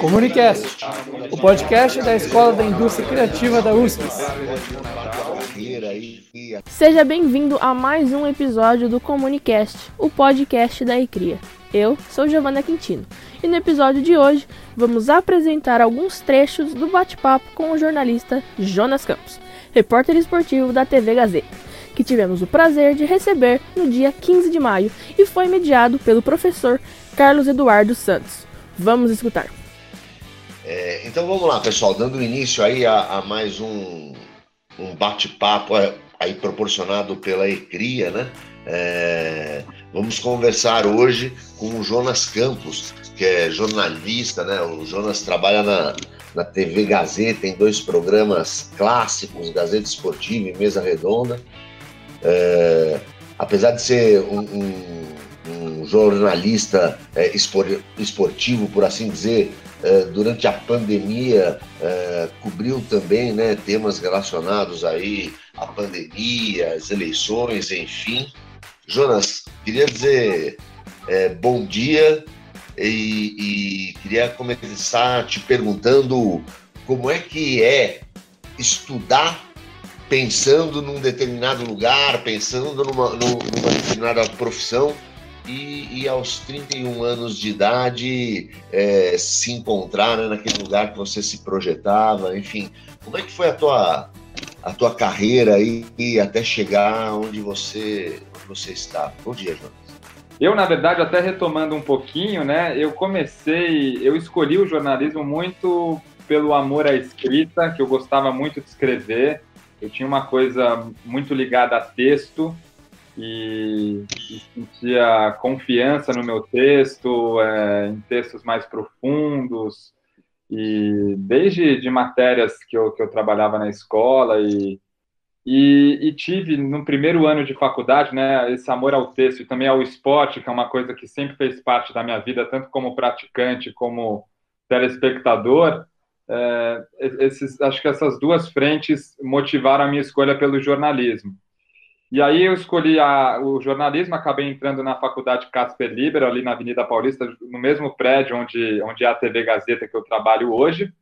Comunicast, o podcast da Escola da Indústria Criativa da USP. Seja bem-vindo a mais um episódio do Comunicast, o podcast da ICRIA. Eu sou Giovanna Quintino e no episódio de hoje vamos apresentar alguns trechos do bate-papo com o jornalista Jonas Campos, repórter esportivo da TV Gazeta que tivemos o prazer de receber no dia 15 de maio e foi mediado pelo professor Carlos Eduardo Santos. Vamos escutar. É, então vamos lá, pessoal, dando início aí a, a mais um, um bate-papo é, aí proporcionado pela ECRIA, né? É, vamos conversar hoje com o Jonas Campos, que é jornalista, né? O Jonas trabalha na, na TV Gazeta, tem dois programas clássicos, Gazeta Esportiva e Mesa Redonda. É, apesar de ser um, um, um jornalista é, esportivo, por assim dizer, é, durante a pandemia é, cobriu também né, temas relacionados aí à pandemia, às eleições, enfim. Jonas, queria dizer bom dia e, e queria começar te perguntando como é que é estudar pensando num determinado lugar, pensando numa, numa determinada profissão, e, e, aos 31 anos de idade é, se encontrar né, naquele lugar que você se projetava, enfim. Como é que foi a tua, a tua carreira aí até chegar onde você, onde você está? Bom dia, Jonas. Eu, na verdade, até retomando um pouquinho, né? Eu comecei, eu escolhi o jornalismo muito pelo amor à escrita, que eu gostava muito de escrever eu tinha uma coisa muito ligada a texto e, sentia confiança no meu texto, é, em textos mais profundos, e desde de matérias que eu, que eu trabalhava na escola e, e, e, tive no primeiro ano de faculdade, né, esse amor ao texto e também ao esporte, que é uma coisa que sempre fez parte da minha vida, tanto como praticante como telespectador, é, esses, acho que essas duas frentes motivaram a minha escolha pelo jornalismo. E aí eu escolhi a, o jornalismo, acabei entrando na faculdade Casper Libero, ali na Avenida Paulista, no mesmo prédio onde, onde é a TV Gazeta que eu trabalho hoje.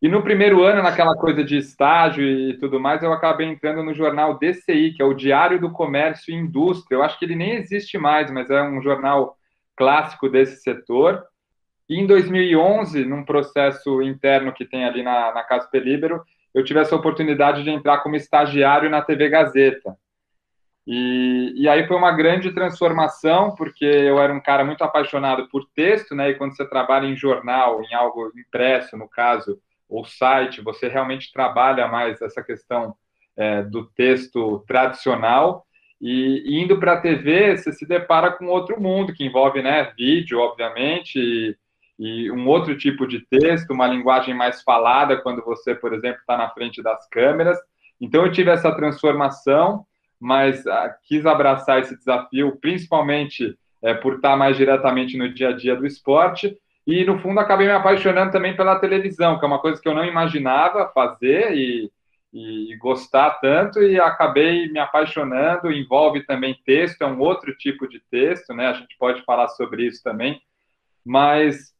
E no primeiro ano, naquela coisa de estágio e tudo mais, eu acabei entrando no jornal DCI, que é o Diário do Comércio e Indústria. Eu acho que ele nem existe mais, mas é um jornal clássico desse setor. E em 2011, num processo interno que tem ali na, na Casper Libero, eu tive essa oportunidade de entrar como estagiário na TV Gazeta. E, e aí foi uma grande transformação, porque eu era um cara muito apaixonado por texto, né? E quando você trabalha em jornal, em algo impresso, no caso, ou site, você realmente trabalha mais essa questão é, do texto tradicional. E, indo para a TV, você se depara com outro mundo que envolve, né, vídeo, obviamente, e, um outro tipo de texto, uma linguagem mais falada quando você, por exemplo, está na frente das câmeras. Então eu tive essa transformação, mas ah, quis abraçar esse desafio, principalmente é, por estar mais diretamente no dia a dia do esporte. E no fundo acabei me apaixonando também pela televisão, que é uma coisa que eu não imaginava fazer e, e gostar tanto, e acabei me apaixonando. Envolve também texto, é um outro tipo de texto, né? A gente pode falar sobre isso também, mas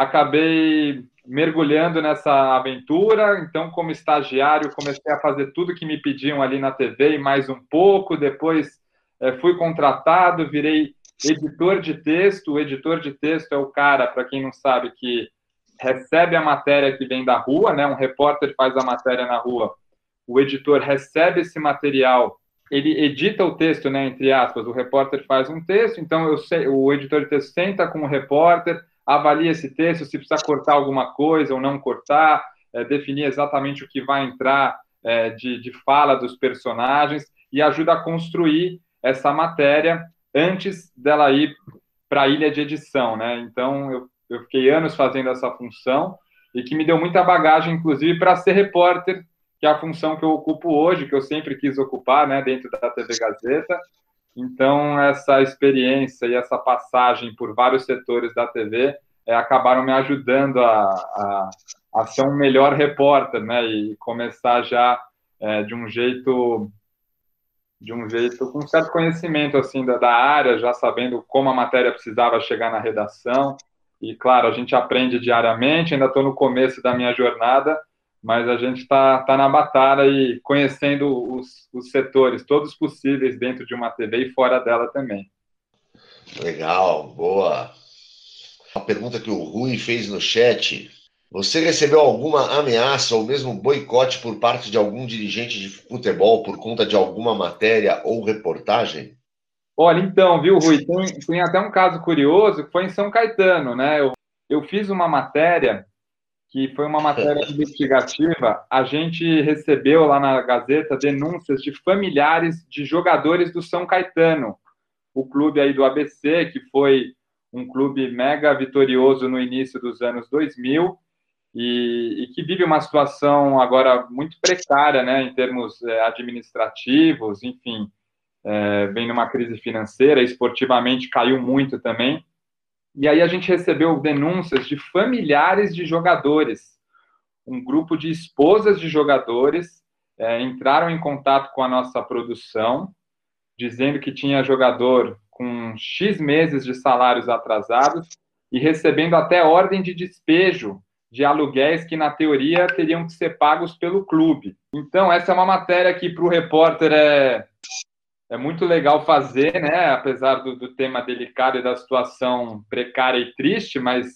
acabei mergulhando nessa aventura. Então, como estagiário, comecei a fazer tudo que me pediam ali na TV e mais um pouco. Depois, é, fui contratado, virei editor de texto. O editor de texto é o cara, para quem não sabe, que recebe a matéria que vem da rua, né? Um repórter faz a matéria na rua. O editor recebe esse material, ele edita o texto, né? Entre aspas, o repórter faz um texto. Então, eu sei, o editor de texto senta com o repórter avalia esse texto, se precisa cortar alguma coisa ou não cortar, é, definir exatamente o que vai entrar é, de, de fala dos personagens e ajuda a construir essa matéria antes dela ir para a ilha de edição, né? Então, eu, eu fiquei anos fazendo essa função e que me deu muita bagagem, inclusive, para ser repórter, que é a função que eu ocupo hoje, que eu sempre quis ocupar, né, dentro da TV Gazeta. Então, essa experiência e essa passagem por vários setores da TV é, acabaram me ajudando a, a, a, ser um melhor repórter, né? E começar já é, de um jeito de um jeito, com certo conhecimento assim da, da área, já sabendo como a matéria precisava chegar na redação. E claro, a gente aprende diariamente, ainda estou no começo da minha jornada, mas a gente está tá na batalha e conhecendo os, os setores, todos possíveis dentro de uma TV e fora dela também. Legal, boa. A pergunta que o Rui fez no chat você recebeu alguma ameaça ou mesmo boicote por parte de algum dirigente de futebol por conta de alguma matéria ou reportagem? Olha, então, viu, Rui? Tem, tem até um caso curioso que foi em São Caetano, né? Eu, eu fiz uma matéria que foi uma matéria investigativa. A gente recebeu lá na Gazeta denúncias de familiares de jogadores do São Caetano, o clube aí do ABC, que foi um clube mega vitorioso no início dos anos 2000 e, e, que vive uma situação agora muito precária, né, em termos é, administrativos, enfim, é, vem numa crise financeira, esportivamente caiu muito também. E aí a gente recebeu denúncias de familiares de jogadores, um grupo de esposas de jogadores é, entraram em contato com a nossa produção, dizendo que tinha jogador com X meses de salários atrasados e recebendo até ordem de despejo de aluguéis que, na teoria, teriam que ser pagos pelo clube. Então, essa é uma matéria que, para o repórter, é, é muito legal fazer, né? apesar do, do tema delicado e da situação precária e triste, mas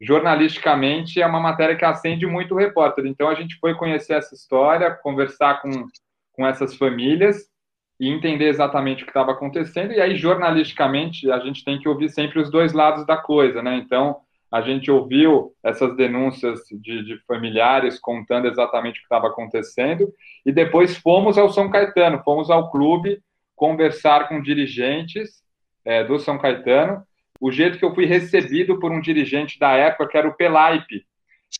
jornalisticamente é uma matéria que acende muito o repórter. Então, a gente foi conhecer essa história, conversar com, com essas famílias e entender exatamente o que estava acontecendo. E aí, jornalisticamente, a gente tem que ouvir sempre os dois lados da coisa, né? Então, a gente ouviu essas denúncias de, de familiares contando exatamente o que estava acontecendo, e depois fomos ao São Caetano, fomos ao clube conversar com dirigentes é, do São Caetano. O jeito que eu fui recebido por um dirigente da época, que era o Pelaipe,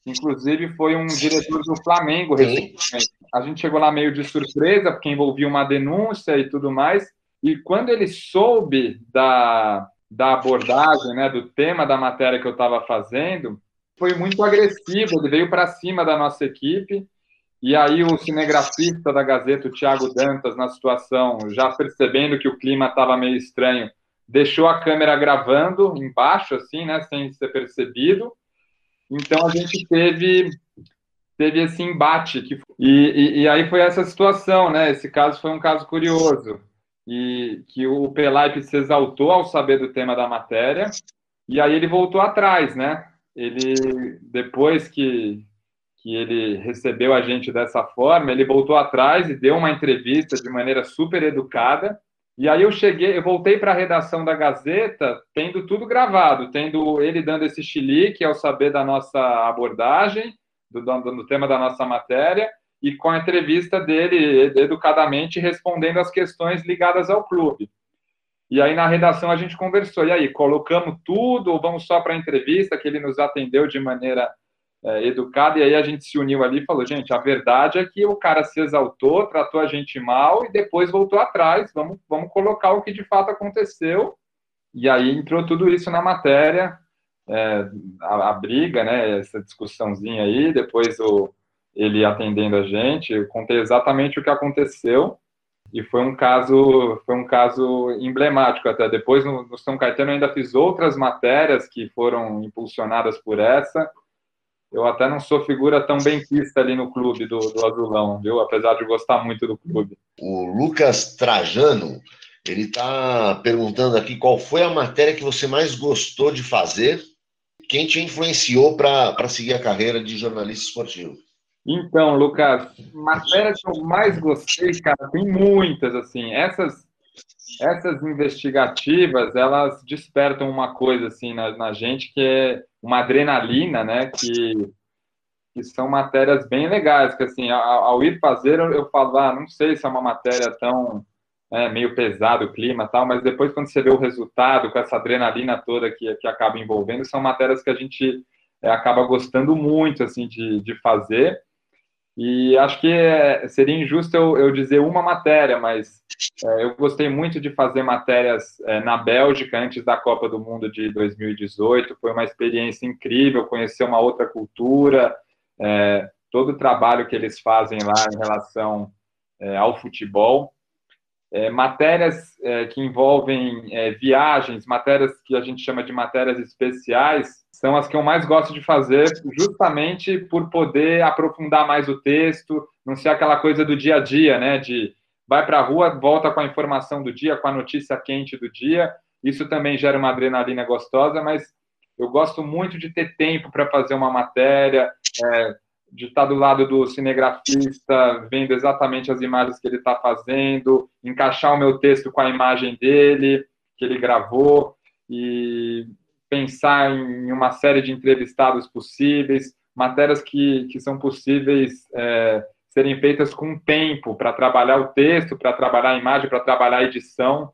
inclusive foi um diretor do Flamengo recentemente. A gente chegou lá meio de surpresa, porque envolvia uma denúncia e tudo mais, e quando ele soube da, da abordagem, né, do tema da matéria que eu estava fazendo, foi muito agressivo. Ele veio para cima da nossa equipe. E aí o cinegrafista da Gazeta, o Thiago Dantas, na situação, já percebendo que o clima estava meio estranho, deixou a câmera gravando embaixo, assim, né, sem ser percebido. Então a gente teve teve esse embate que e, e, e aí foi essa situação, né? Esse caso foi um caso curioso e que o Pelaipe se exaltou ao saber do tema da matéria, e aí ele voltou atrás, né? Ele, depois que, que ele recebeu a gente dessa forma, ele voltou atrás e deu uma entrevista de maneira super educada, e aí eu cheguei, eu voltei para a redação da Gazeta, tendo tudo gravado, tendo ele dando esse chilique ao saber da nossa abordagem, do, do, do tema da nossa matéria, e com a entrevista dele educadamente respondendo as questões ligadas ao clube. E aí na redação a gente conversou, e aí, colocamos tudo ou vamos só para a entrevista, que ele nos atendeu de maneira é, educada, e aí a gente se uniu ali e falou, gente, a verdade é que o cara se exaltou, tratou a gente mal e depois voltou atrás, vamos, vamos colocar o que de fato aconteceu. E aí entrou tudo isso na matéria, é, a, a briga, né, essa discussãozinha aí, depois o, ele atendendo a gente, eu contei exatamente o que aconteceu e foi um caso foi um caso emblemático até. Depois no, no São Caetano eu ainda fiz outras matérias que foram impulsionadas por essa eu até não sou figura tão bem vista ali no clube do, do Azulão, viu? Apesar de gostar muito do clube. O Lucas Trajano, ele está perguntando aqui qual foi a matéria que você mais gostou de fazer, quem te influenciou para seguir a carreira de jornalista esportivo? Então, Lucas, matérias que eu mais gostei, cara, tem muitas, assim, essas essas investigativas, elas despertam uma coisa, assim, na, na gente, que é uma adrenalina, né, que, que são matérias bem legais, que, assim, ao, ao ir fazer, eu, eu falo, ah, não sei se é uma matéria tão, é, meio pesado o clima tal, mas depois quando você vê o resultado, com essa adrenalina toda que, que acaba envolvendo, são matérias que a gente é, acaba gostando muito, assim, de, de fazer, e acho que é, seria injusto eu, eu, dizer uma matéria, mas é, eu gostei muito de fazer matérias é, na Bélgica antes da Copa do Mundo de 2018. Foi uma experiência incrível, conhecer uma outra cultura, é, todo o trabalho que eles fazem lá em relação é, ao futebol. É, matérias que envolvem viagens, matérias que a gente chama de matérias especiais, são as que eu mais gosto de fazer, justamente por poder aprofundar mais o texto, não ser aquela coisa do dia a dia, né? De vai para a rua, volta com a informação do dia, com a notícia quente do dia. Isso também gera uma adrenalina gostosa, mas eu gosto muito de ter tempo para fazer uma matéria, é, de estar do lado do cinegrafista, vendo exatamente as imagens que ele está fazendo, encaixar o meu texto com a imagem dele, que ele gravou, e pensar em uma série de entrevistados possíveis, matérias que, que são possíveis é, serem feitas com tempo para trabalhar o texto, para trabalhar a imagem, para trabalhar a edição.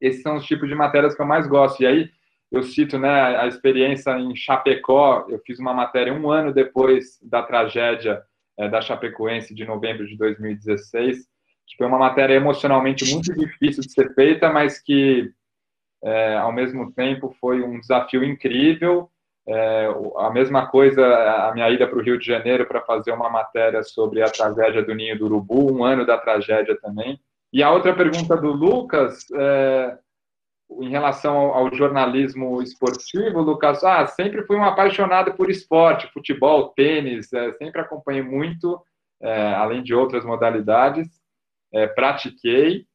Esses são os tipos de matérias que eu mais gosto. E aí, eu cito né, a experiência em Chapecó, eu fiz uma matéria um ano depois da tragédia é, da Chapecoense de novembro de 2016, que foi uma matéria emocionalmente muito difícil de ser feita, mas que, é, ao mesmo tempo, foi um desafio incrível. É, a mesma coisa, a minha ida para o Rio de Janeiro para fazer uma matéria sobre a tragédia do Ninho do Urubu, um ano da tragédia também. E a outra pergunta do Lucas, é, em relação ao, ao, jornalismo esportivo, Lucas, ah, sempre fui um apaixonado por esporte, futebol, tênis, é, sempre acompanhei muito, é, além de outras modalidades, é, pratiquei,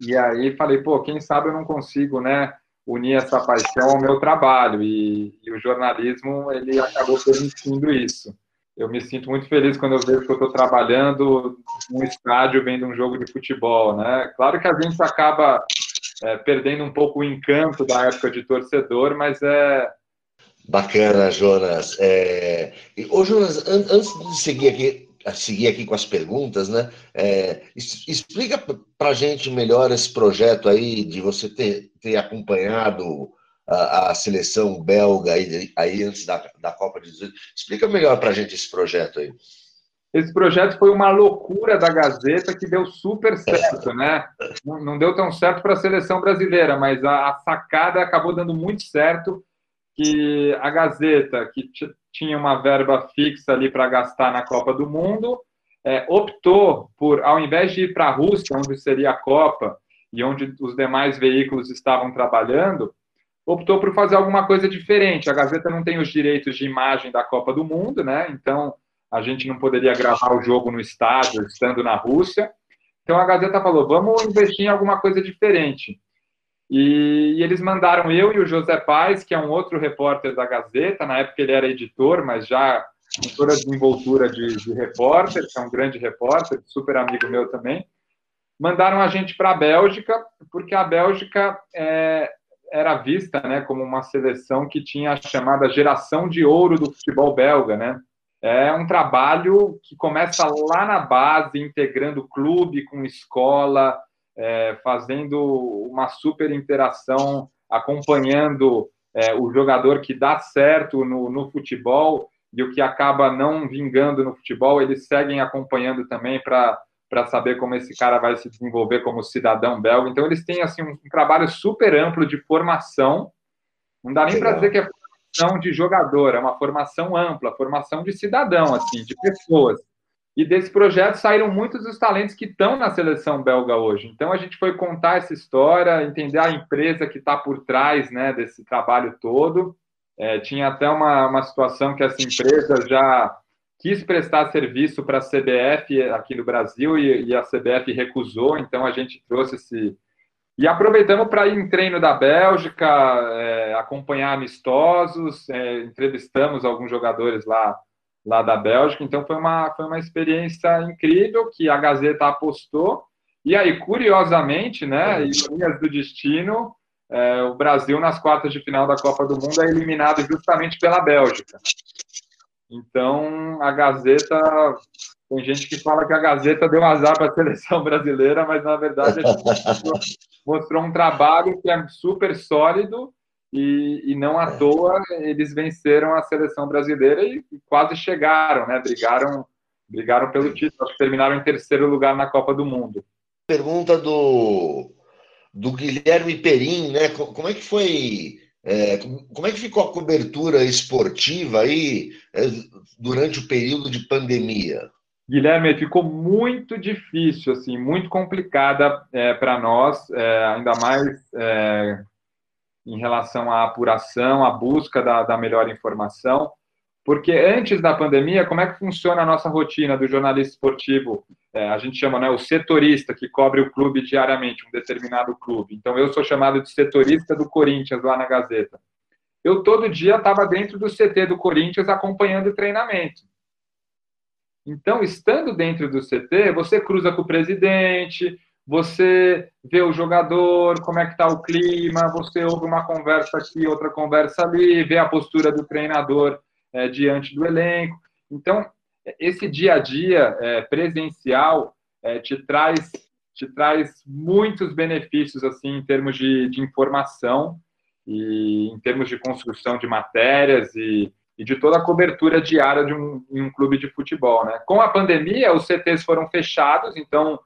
e aí falei, pô, quem sabe eu não consigo, né, unir essa paixão ao meu trabalho, e, e o jornalismo, ele acabou permitindo isso. Eu me sinto muito feliz quando eu vejo que eu estou trabalhando num estádio vendo um jogo de futebol, né? Claro que a gente acaba é, perdendo um pouco o encanto da época de torcedor, mas é. Bacana, Jonas. É... Ô, Jonas, an antes de seguir aqui, seguir aqui com as perguntas, né? É, explica para a gente melhor esse projeto aí de você ter, ter acompanhado a, a seleção belga aí, aí antes da, da Copa de 18. Explica melhor para a gente esse projeto aí. Esse projeto foi uma loucura da Gazeta que deu super certo, né? Não, não deu tão certo para a seleção brasileira, mas a, a, sacada acabou dando muito certo. Que a Gazeta, que tinha uma verba fixa ali para gastar na Copa do Mundo, é, optou por, ao invés de ir para a Rússia, onde seria a Copa e onde os demais veículos estavam trabalhando, optou por fazer alguma coisa diferente. A Gazeta não tem os direitos de imagem da Copa do Mundo, né? Então a gente não poderia gravar o jogo no estádio, estando na Rússia. Então a Gazeta falou: vamos investir em alguma coisa diferente. E, e, eles mandaram eu e o José Paes, que é um outro repórter da Gazeta, na época ele era editor, mas já com toda a desenvoltura de, de repórter, que é um grande repórter, super amigo meu também, mandaram a gente para a Bélgica, porque a Bélgica é, era vista né, como uma seleção que tinha a chamada geração de ouro do futebol belga, né? É um trabalho que começa lá na base, integrando clube com escola, é, fazendo uma super interação, acompanhando é, o jogador que dá certo no, no futebol e o que acaba não vingando no futebol, eles seguem acompanhando também para saber como esse cara vai se desenvolver como cidadão belga. Então eles têm assim um, um trabalho super amplo de formação. Não dá nem para dizer que é formação de jogador, é uma formação ampla, formação de cidadão, assim, de pessoas. E desse projeto saíram muitos dos talentos que estão na seleção belga hoje. Então a gente foi contar essa história, entender a empresa que está por trás né, desse trabalho todo. É, tinha até uma, uma situação que essa empresa já quis prestar serviço para a CBF aqui no Brasil e, e, a CBF recusou, então a gente trouxe esse, e aproveitamos para ir em treino da Bélgica, é, acompanhar amistosos, é, entrevistamos alguns jogadores lá, lá da Bélgica, então foi uma, foi uma experiência incrível que a Gazeta apostou. E aí, curiosamente, né, linhas do destino, é, o Brasil nas quartas de final da Copa do Mundo é eliminado justamente pela Bélgica. Então, a Gazeta tem gente que fala que a Gazeta deu azar para a seleção brasileira, mas na verdade a gente mostrou, mostrou, um trabalho que é super sólido e, e, não à toa eles venceram a seleção brasileira e, quase chegaram, né? Brigaram, brigaram pelo título, terminaram em terceiro lugar na Copa do Mundo. Pergunta do, do Guilherme Perim, né? Como é que foi é, como é que ficou a cobertura esportiva aí é, durante o período de pandemia? Guilherme, ficou muito difícil, assim, muito complicada é, para nós, é, ainda mais é, em relação à apuração, à busca da, da, melhor informação, porque antes da pandemia, como é que funciona a nossa rotina do jornalista esportivo? É, a gente chama né, o setorista, que cobre o clube diariamente, um determinado clube. Então, eu sou chamado de setorista do Corinthians lá na Gazeta. Eu todo dia estava dentro do CT do Corinthians acompanhando o treinamento. Então, estando dentro do CT, você cruza com o presidente, você vê o jogador, como é que está o clima, você ouve uma conversa aqui, outra conversa ali, vê a postura do treinador é, diante do elenco. Então, esse dia a dia é, presencial é, te traz te traz muitos benefícios assim em termos de, de informação e em termos de construção de matérias e, e de toda a cobertura diária de um, um clube de futebol. Né? Com a pandemia, os CTs foram fechados, então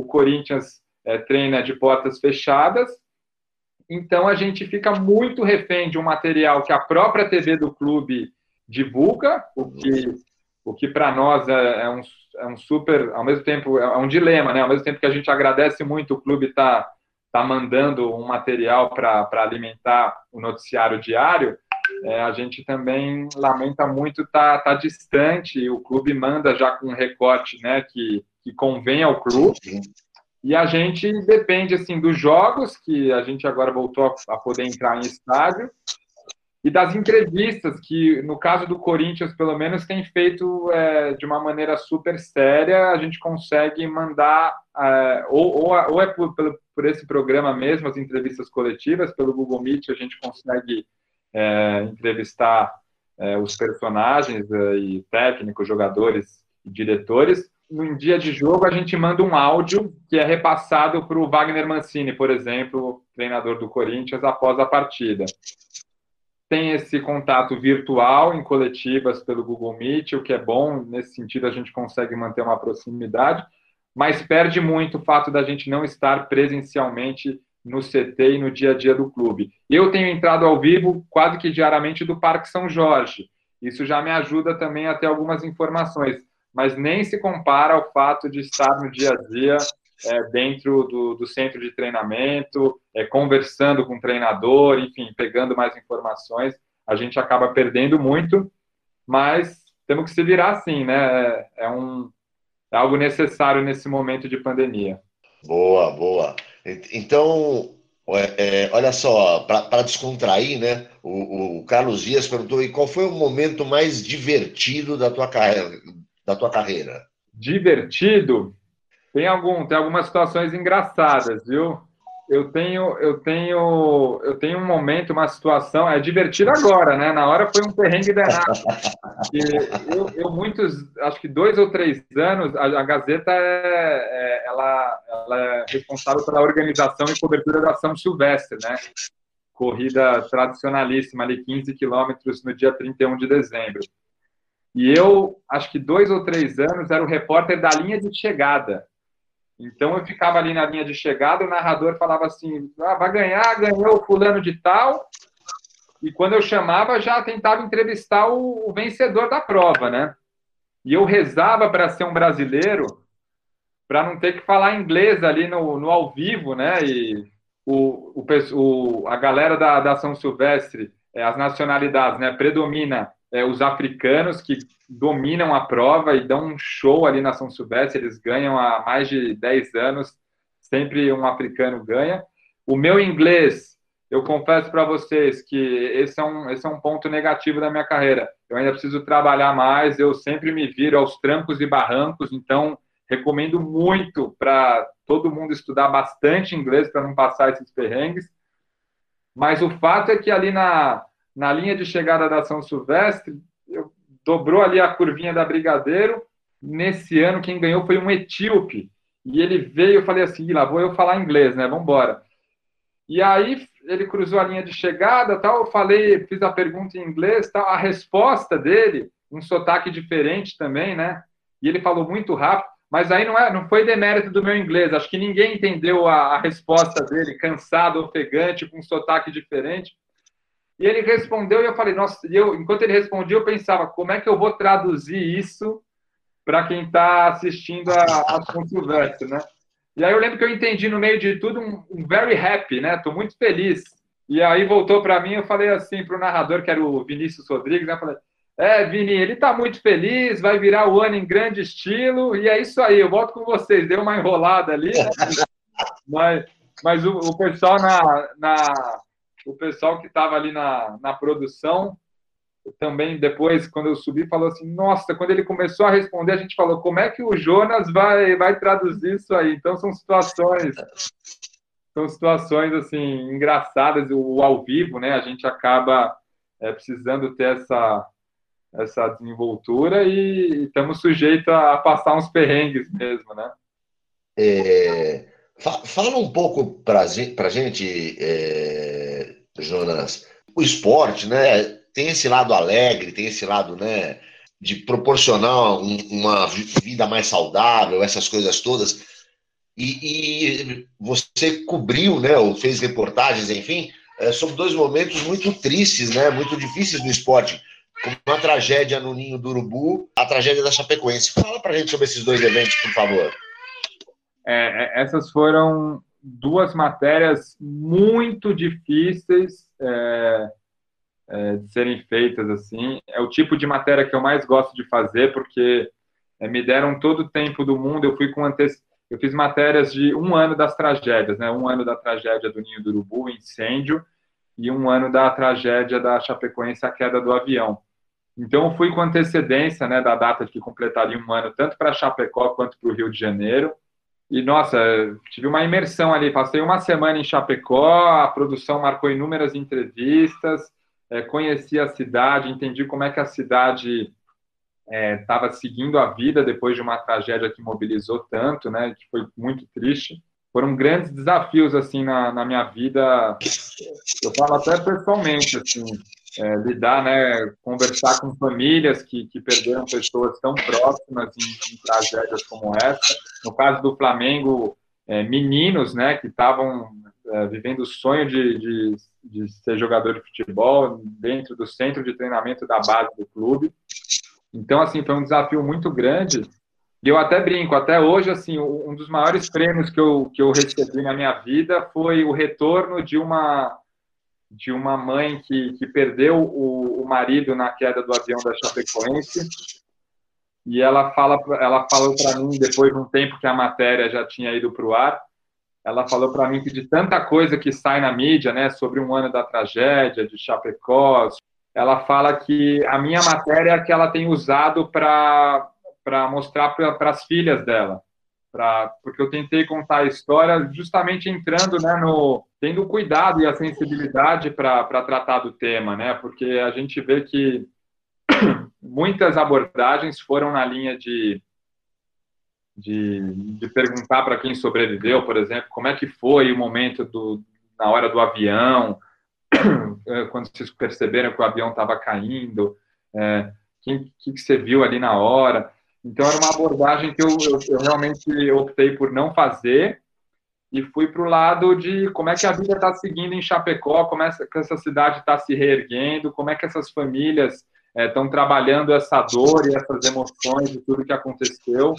o Corinthians é, treina de portas fechadas, então a gente fica muito refém de um material que a própria TV do clube divulga, o que, o que para nós é, é, um, é um super, ao mesmo tempo, é um dilema, né? Ao mesmo tempo que a gente agradece muito o clube estar tá, tá mandando um material para alimentar o noticiário diário, é, a gente também lamenta muito estar tá, tá distante, o clube manda já com um recorte né, que, que convém ao clube, e a gente depende assim dos jogos, que a gente agora voltou a, poder entrar em estádio, e das entrevistas, que no caso do Corinthians, pelo menos, tem feito é, de uma maneira super séria, a gente consegue mandar, é, ou, ou, ou, é por, por, esse programa mesmo, as entrevistas coletivas, pelo Google Meet, a gente consegue é, entrevistar é, os personagens é, e técnicos, jogadores e diretores. No dia de jogo, a gente manda um áudio que é repassado para o Wagner Mancini, por exemplo, treinador do Corinthians, após a partida. Tem esse contato virtual em coletivas pelo Google Meet, o que é bom, nesse sentido a gente consegue manter uma proximidade, mas perde muito o fato da gente não estar presencialmente no CT e no dia a dia do clube. Eu tenho entrado ao vivo quase que diariamente do Parque São Jorge. Isso já me ajuda também a ter algumas informações, mas nem se compara ao fato de estar no dia a dia é, dentro do, do, centro de treinamento, é, conversando com o treinador, enfim, pegando mais informações. A gente acaba perdendo muito, mas temos que se virar assim, né? É, é um, é algo necessário nesse momento de pandemia. Boa, boa. Então, é, é, olha só, para descontrair, né? O, o, Carlos Dias perguntou: e qual foi o momento mais divertido da tua carreira? Da tua carreira? Divertido? Tem algum, tem algumas situações engraçadas, viu? Eu tenho, eu tenho, eu tenho um momento, uma situação, é divertido agora, né? Na hora foi um perrengue danado. eu, eu, muitos, acho que dois ou três anos, a, a Gazeta é, é, ela, ela é responsável pela organização e cobertura da São Silvestre, né? Corrida tradicionalíssima, ali 15 quilômetros no dia 31 de dezembro. E eu, acho que dois ou três anos, era o repórter da linha de chegada. Então eu ficava ali na linha de chegada, o narrador falava assim: ah, vai ganhar, ganhou o fulano de tal. E quando eu chamava, já tentava entrevistar o, vencedor da prova, né? E eu rezava para ser um brasileiro, para não ter que falar inglês ali no, no ao vivo, né? E o, o, a galera da, da São Silvestre, é, as nacionalidades, né? Predomina é, os africanos que dominam a prova e dão um show ali na São Silvestre, eles ganham há mais de 10 anos, sempre um africano ganha. O meu inglês, eu confesso para vocês que esse é, um, esse é um ponto negativo da minha carreira. Eu ainda preciso trabalhar mais, eu sempre me viro aos trancos e barrancos, então recomendo muito para todo mundo estudar bastante inglês para não passar esses perrengues. Mas o fato é que ali na, na linha de chegada da São Silvestre, eu, dobrou ali a curvinha da Brigadeiro. Nesse ano, quem ganhou foi um etíope. E ele veio, eu falei assim, lá vou eu falar inglês, né? Vamos embora. E aí ele cruzou a linha de chegada, tal. Eu falei, fiz a pergunta em inglês, tal. A resposta dele, um sotaque diferente também, né? E ele falou muito rápido. Mas aí não, é, não foi demérito do meu inglês. Acho que ninguém entendeu a, a resposta dele, cansado, ofegante, com um sotaque diferente. E ele respondeu e eu falei, nossa, eu, enquanto ele respondia, eu pensava, como é que eu vou traduzir isso para quem está assistindo a, controvérsia, né? E aí eu lembro que eu entendi no meio de tudo um, um very happy, né? Estou muito feliz. E aí voltou para mim, eu falei assim para o narrador, que era o Vinícius Rodrigues, né? Eu falei, é, Vini, ele está muito feliz, vai virar o ano em grande estilo, e é isso aí, eu volto com vocês. Deu uma enrolada ali, né? mas, mas o, o, pessoal na, na o pessoal que estava ali na, na produção também depois, quando eu subi, falou assim: Nossa, quando ele começou a responder, a gente falou: Como é que o Jonas vai, vai traduzir isso aí? Então, são situações, são situações assim engraçadas, o ao vivo, né? A gente acaba é, precisando ter essa, essa desenvoltura e estamos sujeitos a passar uns perrengues mesmo, né? É, fala um pouco para a gente, é, Jonas, o esporte, né? tem esse lado alegre, tem esse lado, né, de proporcionar um, uma vida mais saudável, essas coisas todas. E, e, você cobriu, né, ou fez reportagens, enfim, é, sobre dois momentos muito tristes, né, muito difíceis do esporte, como a tragédia no Ninho do Urubu, a tragédia da Chapecoense. Fala pra gente sobre esses dois eventos, por favor. É, é essas foram duas matérias muito difíceis. É é, de serem feitas assim. É o tipo de matéria que eu mais gosto de fazer, porque é, me deram todo o tempo do mundo. Eu fui com antecedência. Eu fiz matérias de um ano das tragédias, né? Um ano da tragédia do Ninho do Urubu, incêndio, e um ano da tragédia da Chapecoense, a queda do avião. Então, eu fui com antecedência, né, da data de que completaria um ano, tanto para Chapecó quanto para o Rio de Janeiro. E, nossa, tive uma imersão ali. Passei uma semana em Chapecó, a produção marcou inúmeras entrevistas, é, conheci a cidade, entendi como é que a cidade estava é, seguindo a vida depois de uma tragédia que mobilizou tanto, né, que foi muito triste. Foram grandes desafios assim na, na minha vida. Eu falo até pessoalmente assim, é, lidar, né, conversar com famílias que, que perderam pessoas tão próximas em, em tragédias como essa. No caso do Flamengo, é, meninos, né, que estavam é, vivendo o sonho de, de de ser jogador de futebol dentro do centro de treinamento da base do clube. Então, assim, foi um desafio muito grande. E eu até brinco, até hoje, assim, um dos maiores prêmios que eu, que eu recebi na minha vida foi o retorno de uma de uma mãe que, que perdeu o, o marido na queda do avião da Chapecoense. E ela fala, ela falou para mim depois de um tempo que a matéria já tinha ido para o ar, ela falou para mim que de tanta coisa que sai na mídia, né, sobre um ano da tragédia, de Chapecó, ela fala que a minha matéria é que ela tem usado para mostrar para as filhas dela. Pra, porque eu tentei contar a história justamente entrando né, no. tendo cuidado e a sensibilidade para tratar do tema, né? Porque a gente vê que muitas abordagens foram na linha de de, de perguntar para quem sobreviveu, por exemplo, como é que foi o momento do, na hora do avião, quando vocês perceberam que o avião estava caindo, é, quem que, que você viu ali na hora. Então era uma abordagem que eu, eu, eu realmente optei por não fazer e fui para o lado de como é que a vida está seguindo em Chapecó, como é que essa cidade está se reerguendo, como é que essas famílias estão é, trabalhando essa dor e essas emoções de tudo que aconteceu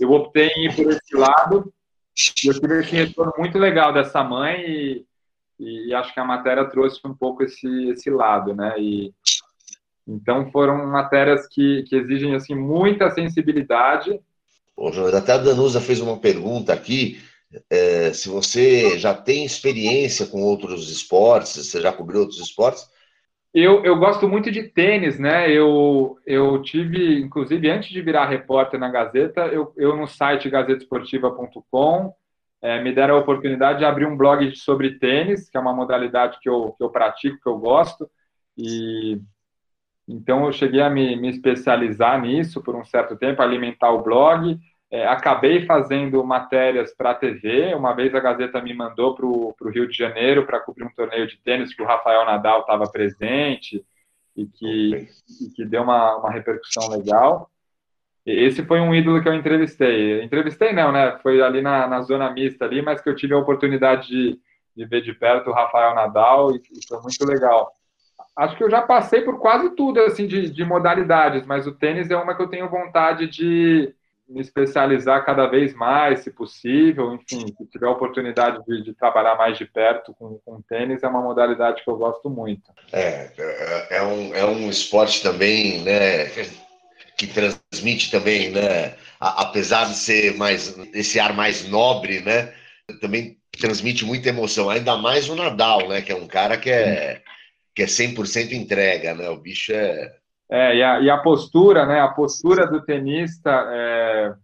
eu optei em ir por esse lado e eu tive esse retorno muito legal dessa mãe e, e acho que a matéria trouxe um pouco esse, esse lado, né? E, então foram matérias que, que exigem assim muita sensibilidade. Ô, até a Danusa fez uma pergunta aqui, é, se você já tem experiência com outros esportes, você já cobriu outros esportes? Eu, eu gosto muito de tênis, né? Eu, eu tive, inclusive, antes de virar repórter na Gazeta, eu, eu no site gazetesportiva.com é, me deram a oportunidade de abrir um blog sobre tênis, que é uma modalidade que eu, que eu pratico, que eu gosto. E então eu cheguei a me, me especializar nisso por um certo tempo, alimentar o blog. É, acabei fazendo matérias para a TV. Uma vez a Gazeta me mandou para o Rio de Janeiro para cobrir um torneio de tênis que o Rafael Nadal estava presente e que, e que deu uma, uma repercussão legal. Esse foi um ídolo que eu entrevistei. Entrevistei não, né? Foi ali na, na zona mista ali, mas que eu tive a oportunidade de, de ver de perto o Rafael Nadal e, e foi muito legal. Acho que eu já passei por quase tudo assim de, de modalidades, mas o tênis é uma que eu tenho vontade de me especializar cada vez mais, se possível. Enfim, se tiver a oportunidade de, de trabalhar mais de perto com, com tênis, é uma modalidade que eu gosto muito. É, é, é um, é um esporte também, né, que transmite também, né, apesar de ser mais esse ar mais nobre, né, também transmite muita emoção. Ainda mais o Nadal, né, que é um cara que é que é 100% entrega, né? O bicho é é, e a, e a, postura, né? A postura do tenista é,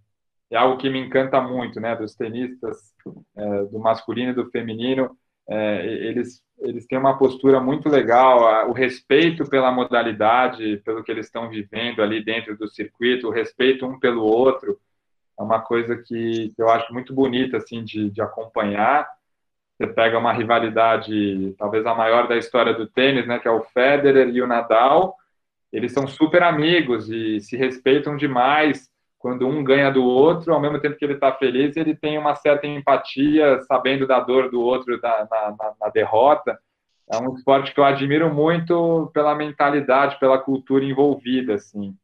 é, algo que me encanta muito, né? Dos tenistas, é, do masculino e do feminino, é, eles, eles têm uma postura muito legal, o respeito pela modalidade, pelo que eles estão vivendo ali dentro do circuito, o respeito um pelo outro, é uma coisa que, eu acho muito bonita, assim, de, de acompanhar. Você pega uma rivalidade, talvez a maior da história do tênis, né? Que é o Federer e o Nadal, eles são super amigos e se respeitam demais. Quando um ganha do outro, ao mesmo tempo que ele está feliz, ele tem uma certa empatia, sabendo da dor do outro na, na, na derrota. É um esporte que eu admiro muito pela mentalidade, pela cultura envolvida, assim.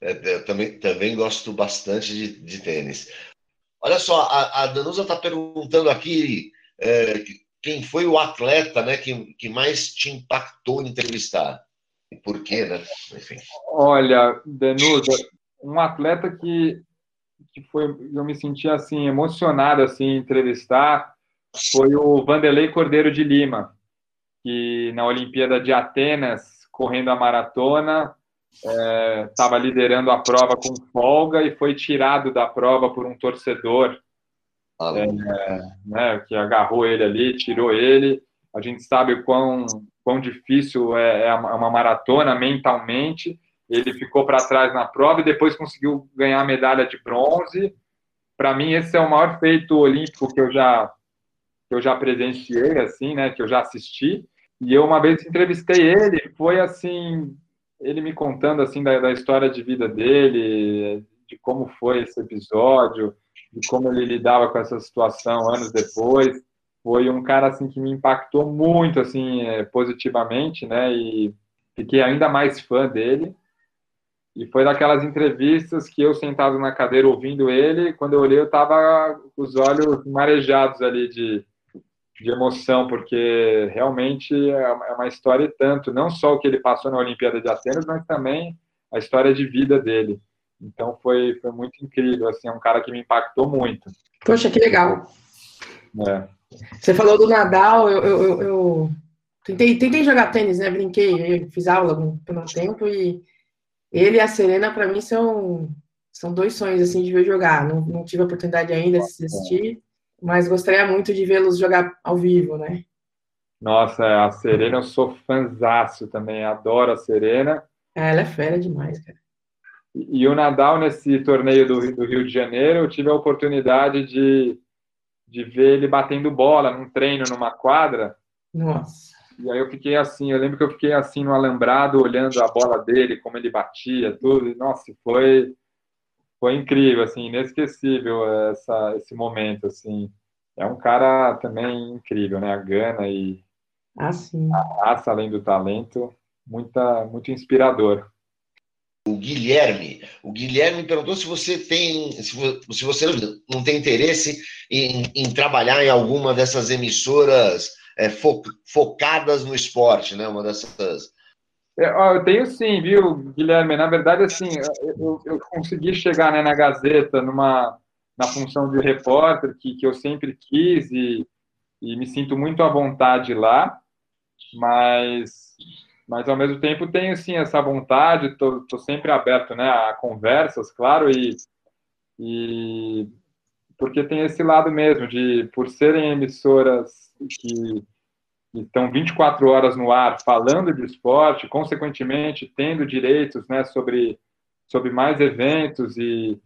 É, eu também, também gosto bastante de, de tênis. Olha só, a, a Danusa está perguntando aqui é, quem foi o atleta né, que, que mais te impactou em entrevistar por quê, né? Enfim. Olha, Denusa, um atleta que, que foi, eu me senti assim emocionado assim em entrevistar foi o Vanderlei Cordeiro de Lima, que na Olimpíada de Atenas, correndo a maratona, estava é, liderando a prova com folga e foi tirado da prova por um torcedor ah, é, né, que agarrou ele ali, tirou ele. A gente sabe o quão quão difícil é, é uma maratona mentalmente. Ele ficou para trás na prova e depois conseguiu ganhar a medalha de bronze. Para mim, esse é o maior feito olímpico que eu já que eu já presenciei, assim, né? Que eu já assisti. E eu uma vez entrevistei ele, foi assim, ele me contando assim da, da história de vida dele, de como foi esse episódio, de como ele lidava com essa situação anos depois foi um cara assim que me impactou muito assim é, positivamente, né? E fiquei ainda mais fã dele. E foi daquelas entrevistas que eu sentado na cadeira ouvindo ele, quando eu olhei eu tava com os olhos marejados ali de, de emoção, porque realmente é, é uma história e tanto, não só o que ele passou na Olimpíada de Atenas, mas também a história de vida dele. Então foi, foi muito incrível, assim, é um cara que me impactou muito. Poxa, que legal. É. Você falou do Nadal, eu, eu, eu, eu tentei, tentei jogar tênis, né? Brinquei, fiz aula por um tempo e ele e a Serena, para mim, são, são dois sonhos assim, de ver jogar. Não, não tive a oportunidade ainda de assistir, mas gostaria muito de vê-los jogar ao vivo, né? Nossa, a Serena, eu sou fãzaço também, adoro a Serena. É, ela é fera demais, cara. E, e o Nadal, nesse torneio do, do Rio de Janeiro, eu tive a oportunidade de de ver ele batendo bola num treino numa quadra. Nossa. E aí eu fiquei assim, eu lembro que eu fiquei assim no alambrado, olhando a bola dele, como ele batia, tudo. E, nossa, foi foi incrível, assim, inesquecível essa, esse momento, assim. É um cara também incrível, né? A gana e ah, a raça além do talento, muita, muito inspirador o Guilherme. O Guilherme perguntou se você tem, se você não tem interesse em, em trabalhar em alguma dessas emissoras é, fo, focadas no esporte, né? Uma dessas. É, eu tenho sim, viu, Guilherme? Na verdade, assim, eu, eu consegui chegar né, na Gazeta numa na função de repórter que, que eu sempre quis e, e me sinto muito à vontade lá, mas mas ao mesmo tempo tenho sim essa vontade, estou sempre aberto né, a conversas, claro, e, e porque tem esse lado mesmo de, por serem emissoras que estão 24 horas no ar falando de esporte, consequentemente tendo direitos né, sobre, sobre mais eventos e,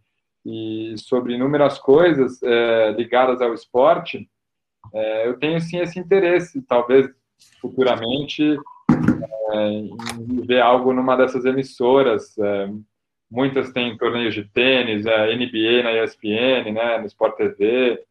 e sobre inúmeras coisas é, ligadas ao esporte, é, eu tenho sim esse interesse, talvez futuramente é, ver algo numa dessas emissoras. É, muitas têm torneios de tênis, é, NBA na ESPN, né, no Sport TV.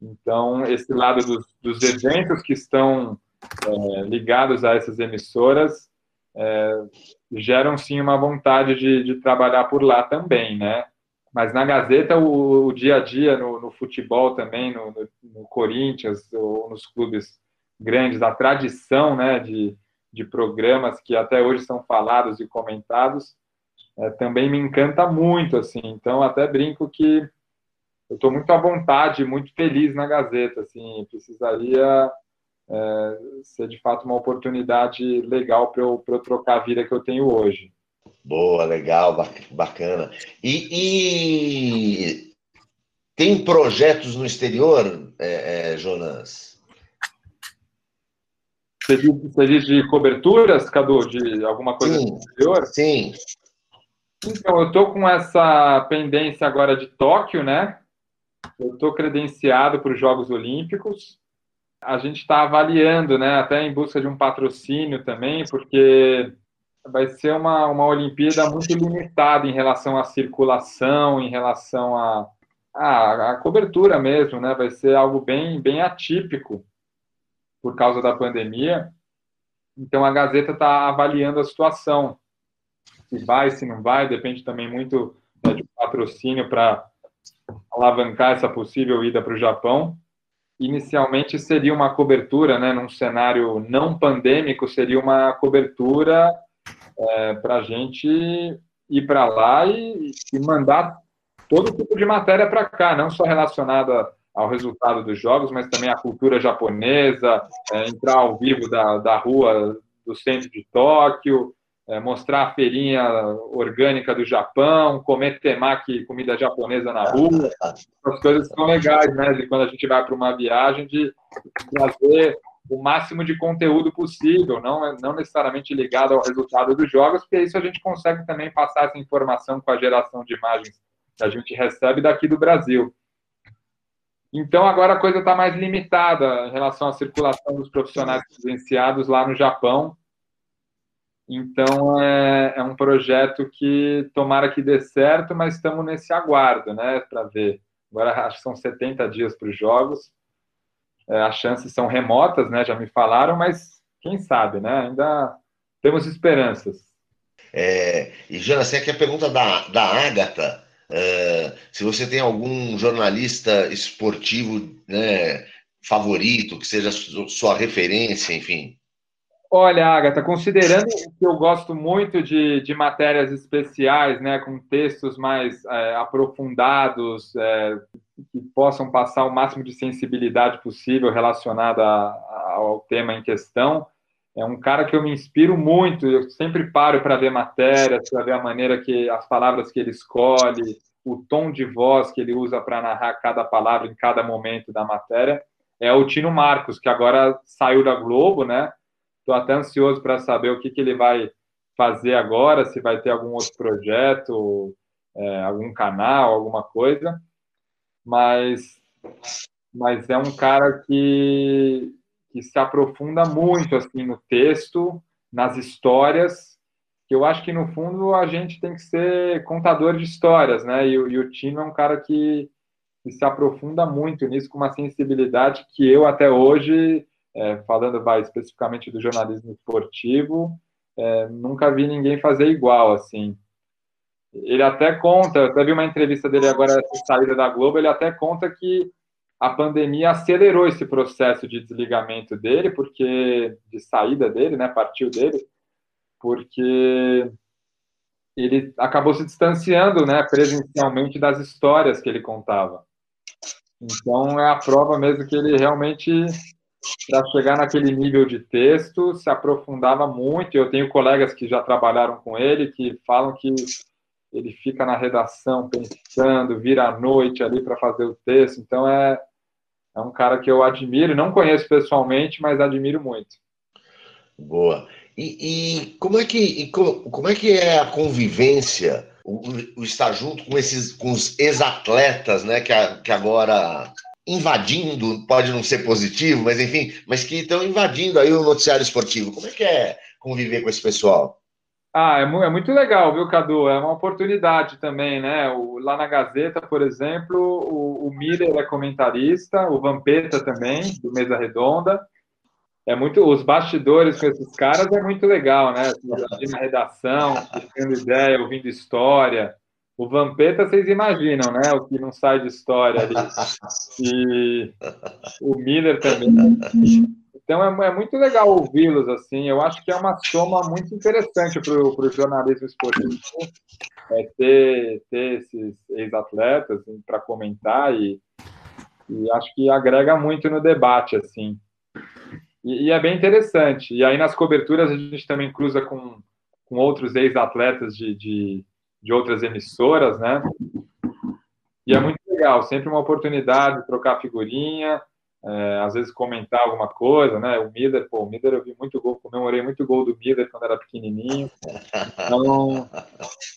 Então, esse lado dos, dos eventos que estão é, ligados a essas emissoras é, geram sim uma vontade de, de, trabalhar por lá também, né? Mas na Gazeta, o, o dia a dia no, no futebol também, no, no, no, Corinthians ou nos clubes grandes, a tradição né, de, de programas que até hoje são falados e comentados, é, também me encanta muito, assim. Então, até brinco que eu estou muito à vontade, muito feliz na Gazeta, assim. Precisaria é, ser de fato uma oportunidade legal para eu, eu trocar a vida que eu tenho hoje. Boa, legal, bacana. E, e tem projetos no exterior, é, é, Jonas? Você diz, você diz, de coberturas, Cadu, de alguma coisa sim, exterior? Sim. Então, eu estou com essa pendência agora de Tóquio, né? Eu estou credenciado para os Jogos Olímpicos a gente está avaliando, né, até em busca de um patrocínio também, porque vai ser uma, uma Olimpíada muito limitada em relação à circulação, em relação à a, a, cobertura mesmo, né? Vai ser algo bem, bem atípico por causa da pandemia. Então a Gazeta está avaliando a situação. Se vai, se não vai, depende também muito né, de patrocínio para alavancar essa possível ida para o Japão inicialmente seria uma cobertura, né, num cenário não pandêmico, seria uma cobertura é, para a gente ir para lá e, e, mandar todo tipo de matéria para cá, não só relacionada ao resultado dos jogos, mas também à cultura japonesa, é, entrar ao vivo da, da rua do centro de Tóquio, é, mostrar a feirinha orgânica do Japão, comer temaki, comida japonesa na rua. As coisas são legais, né? De quando a gente vai para uma viagem, de trazer o máximo de conteúdo possível, não, não necessariamente ligado ao resultado dos jogos, porque isso a gente consegue também passar essa informação com a geração de imagens que a gente recebe daqui do Brasil. Então, agora a coisa está mais limitada em relação à circulação dos profissionais credenciados lá no Japão, então é, é, um projeto que tomara que dê certo, mas estamos nesse aguardo, né, para ver. Agora acho que são 70 dias para os jogos. É, as chances são remotas, né? Já me falaram, mas quem sabe, né? Ainda temos esperanças. É, e Jonas, tem aqui a pergunta da, da Agatha. É, se você tem algum jornalista esportivo né, favorito, que seja sua referência, enfim. Olha, Agatha, considerando que eu gosto muito de, de matérias especiais, né, com textos mais é, aprofundados, é, que possam passar o máximo de sensibilidade possível relacionada ao tema em questão, é um cara que eu me inspiro muito. Eu sempre paro para ver matérias, para ver a maneira que as palavras que ele escolhe, o tom de voz que ele usa para narrar cada palavra em cada momento da matéria. É o Tino Marcos, que agora saiu da Globo, né? Estou até ansioso para saber o que, que ele vai fazer agora, se vai ter algum outro projeto, é, algum canal, alguma coisa. Mas, mas é um cara que, que se aprofunda muito assim no texto, nas histórias, que eu acho que no fundo a gente tem que ser contador de histórias, né? E, e o Tino é um cara que, que se aprofunda muito nisso com uma sensibilidade que eu até hoje é, falando vai, especificamente do jornalismo esportivo, é, nunca vi ninguém fazer igual, assim. Ele até conta, eu até vi uma entrevista dele agora, saída da Globo, ele até conta que a pandemia acelerou esse processo de desligamento dele, porque de saída dele, né, partiu dele, porque ele acabou se distanciando, né, presencialmente das histórias que ele contava. Então é a prova mesmo que ele realmente para chegar naquele nível de texto, se aprofundava muito. Eu tenho colegas que já trabalharam com ele que falam que ele fica na redação pensando, vira à noite ali para fazer o texto. Então é, é um cara que eu admiro, não conheço pessoalmente, mas admiro muito. Boa. E, e como, é que, como, como, é que é a convivência, o, o estar junto com esses com os ex-atletas, né, que, a, que agora invadindo, pode não ser positivo, mas enfim, mas que estão invadindo aí o noticiário esportivo. Como é que é conviver com esse pessoal? Ah, é, é muito legal, viu, Cadu? É uma oportunidade também, né? O, lá na Gazeta, por exemplo, o, o Miller é comentarista, o Vampeta também, do Mesa Redonda. é muito. Os bastidores com esses caras é muito legal, né? Ali na redação, tendo ideia, ouvindo história. O Vampeta, vocês imaginam, né? O que não sai de história ali. E o Miller também. Então é, é muito legal ouvi-los, assim. Eu acho que é uma soma muito interessante para o jornalismo esportivo é, ter, ter esses ex-atletas assim, para comentar e, e acho que agrega muito no debate, assim. E, e, é bem interessante. E aí nas coberturas a gente também cruza com, com outros ex-atletas de, de, de, outras emissoras, né? E é muito legal, sempre uma oportunidade de trocar figurinha, é, às vezes comentar alguma coisa, né? O Miller, pô, o Miller eu vi muito gol, comemorei muito gol do Miller quando era pequenininho. Então,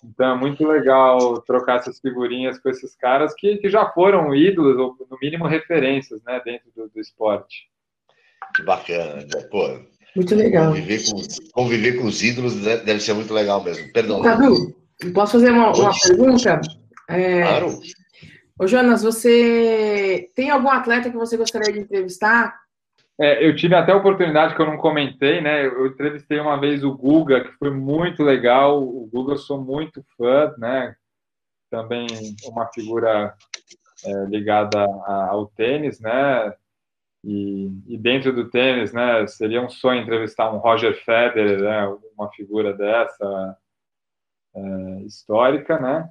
então é muito legal trocar essas figurinhas com esses caras que, que já foram ídolos, ou no mínimo referências, né, dentro do, do esporte. Que bacana, né? pô. Muito legal. Conviver com, conviver com os ídolos deve ser muito legal mesmo. Perdão. Cadu, posso fazer uma, uma pergunta? É... Claro. Ô, Jonas, você tem algum atleta que você gostaria de entrevistar? É, eu tive até a oportunidade que eu não comentei, né? Eu entrevistei uma vez o Guga, que foi muito legal. O Guga eu sou muito fã, né? Também uma figura é, ligada ao tênis, né? E, e, dentro do tênis, né? Seria um sonho entrevistar um Roger Federer, né? Uma figura dessa é, histórica, né?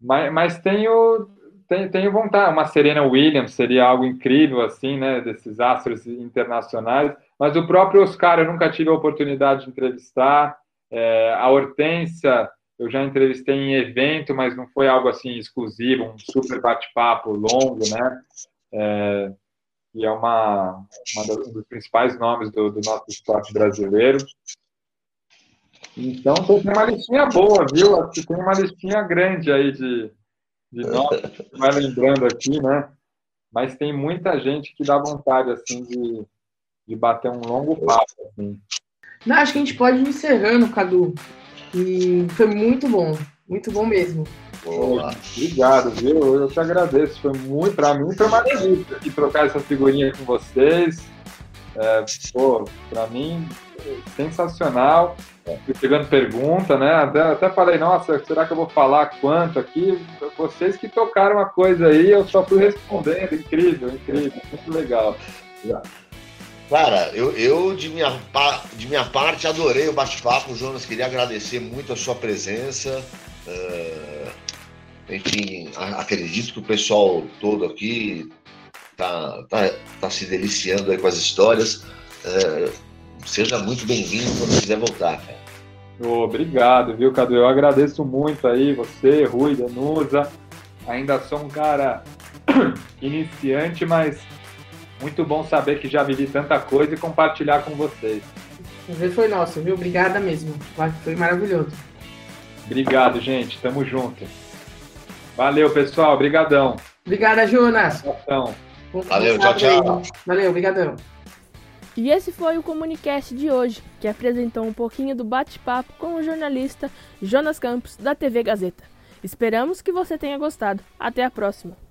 Mas, mas tenho tenho, tenho vontade. Uma Serena Williams seria algo incrível, assim, né? Desses astros internacionais. Mas o próprio Oscar eu nunca tive a oportunidade de entrevistar. É, a Hortência eu já entrevistei em evento, mas não foi algo assim exclusivo, um super bate-papo longo, né? É, e é uma, uma um dos principais nomes do, do nosso esporte brasileiro. Então, tem uma listinha boa, viu? Acho que tem uma listinha grande aí de, de nós, vai lembrando aqui, né? Mas tem muita gente que dá vontade, assim, de, de bater um longo papo, assim. Não, acho que a gente pode ir encerrando, Cadu. E foi muito bom, muito bom mesmo. Boa. Obrigado, viu? Eu te agradeço. Foi muito, para mim foi uma delícia trocar essa figurinha com vocês. É, pô, para mim, sensacional. Fui pegando pergunta, né? Até, até falei, nossa, será que eu vou falar quanto aqui? Vocês que tocaram a coisa aí, eu só fui respondendo. Incrível, incrível, muito legal. Cara, eu, eu de, minha, de minha parte adorei o bate-papo, Jonas. Queria agradecer muito a sua presença. Uh, enfim, acredito que o pessoal todo aqui tá, tá, tá se deliciando aí com as histórias. Uh, seja muito bem-vindo quando quiser voltar, cara. Obrigado, viu, Cadu? Eu agradeço muito aí, você, Rui, Danusa. Ainda sou um cara iniciante, mas muito bom saber que já vivi tanta coisa e compartilhar com vocês. O foi nosso, viu? Obrigada mesmo. Foi maravilhoso. Obrigado, gente. Tamo junto. Valeu, pessoal. Obrigadão. Obrigada, Jonas. Valeu, tchau, tchau. Valeu, obrigadão. E esse foi o Comunicast de hoje, que apresentou um pouquinho do bate-papo com o jornalista Jonas Campos, da TV Gazeta. Esperamos que você tenha gostado. Até a próxima!